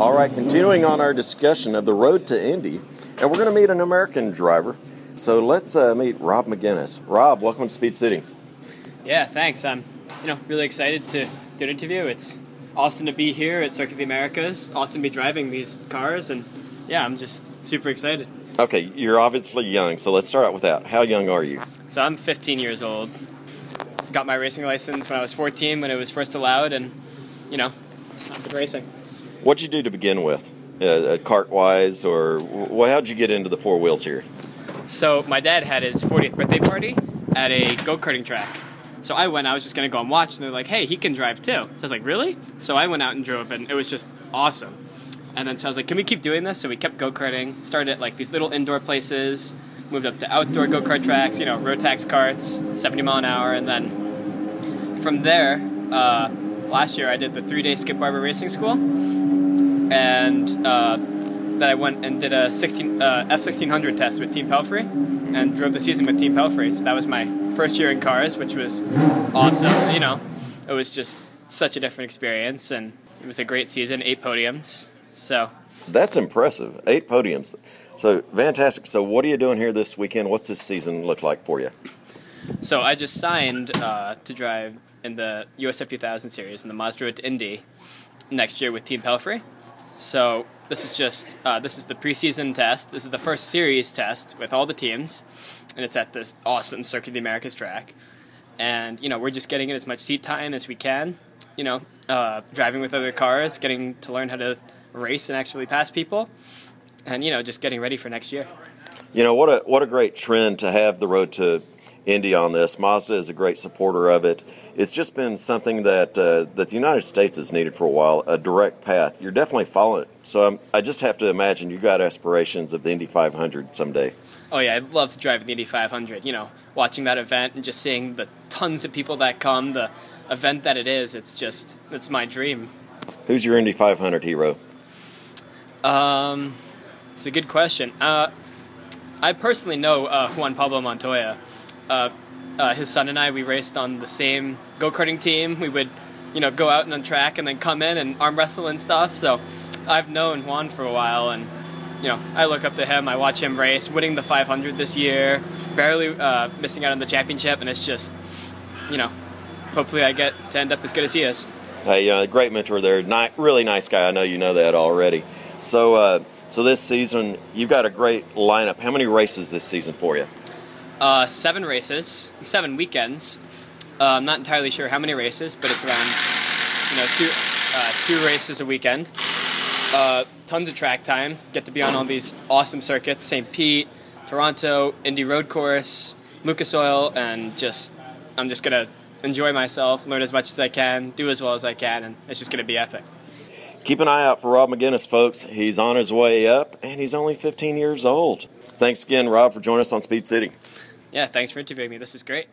All right, continuing on our discussion of the road to Indy, and we're going to meet an American driver. So let's uh, meet Rob Megennis. Rob, welcome to Speed City. Yeah, thanks. I'm, you know, really excited to do an interview. It's awesome to be here at Circuit of the Americas. Awesome to be driving these cars, and yeah, I'm just super excited. Okay, you're obviously young, so let's start out with that. How young are you? So I'm 15 years old. Got my racing license when I was 14 when it was first allowed, and you know, I've been racing. What'd you do to begin with, uh, uh, kart wise, or well, how'd you get into the four wheels here? So my dad had his 40th birthday party at a go karting track. So I went. I was just gonna go and watch, and they're like, "Hey, he can drive too." So I was like, "Really?" So I went out and drove, and it was just awesome. And then so I was like, "Can we keep doing this?" So we kept go karting. Started at like these little indoor places, moved up to outdoor go kart tracks. You know, Rotax karts, 70 mile an hour, and then from there, uh, last year I did the three day Skip Barber Racing School, and uh, then I went and did a 16 uh, F1600 test with Team Pelfrey, and drove the season with Team Pelfrey. So that was my first year in cars, which was awesome. You know, it was just such a different experience, and it was a great season. Eight podiums. So That's impressive. Eight podiums. So fantastic. So what are you doing here this weekend? What's this season look like for you? So I just signed uh, to drive in the USF 2000 series in the Mazda Indy next year with Team Pelfrey. So this is just uh, this is the preseason test. This is the first series test with all the teams, and it's at this awesome Circuit of the Americas track. And you know we're just getting in as much seat time as we can. You know, uh, driving with other cars, getting to learn how to race and actually pass people, and you know just getting ready for next year. You know what a what a great trend to have the road to Indy on this. Mazda is a great supporter of it. It's just been something that uh, that the United States has needed for a while. A direct path. You're definitely following it. So um, I just have to imagine you got aspirations of the Indy 500 someday. Oh yeah, I'd love to drive the Indy 500. You know, watching that event and just seeing the tons of people that come, the event that it is. It's just it's my dream. Who's your Indy 500 hero? Um, it's a good question. Uh, I personally know uh, Juan Pablo Montoya. Uh, uh, his son and I, we raced on the same go karting team. We would, you know, go out and on track and then come in and arm wrestle and stuff. So I've known Juan for a while, and you know, I look up to him. I watch him race, winning the 500 this year, barely uh, missing out on the championship, and it's just, you know, hopefully I get to end up as good as he is. Hey, you know, great mentor there. Ni- really nice guy. I know you know that already. So, uh, so this season you've got a great lineup. How many races this season for you? Uh, seven races, seven weekends. Uh, I'm not entirely sure how many races, but it's around, you know, two uh, two races a weekend. Uh, tons of track time. Get to be on all these awesome circuits: St. Pete, Toronto, Indy Road Course, Lucas Oil, and just I'm just gonna enjoy myself, learn as much as I can, do as well as I can, and it's just gonna be epic. Keep an eye out for Rob Megennis, folks. He's on his way up, and he's only 15 years old. Thanks again, Rob, for joining us on Speed City. Yeah, thanks for interviewing me. This is great.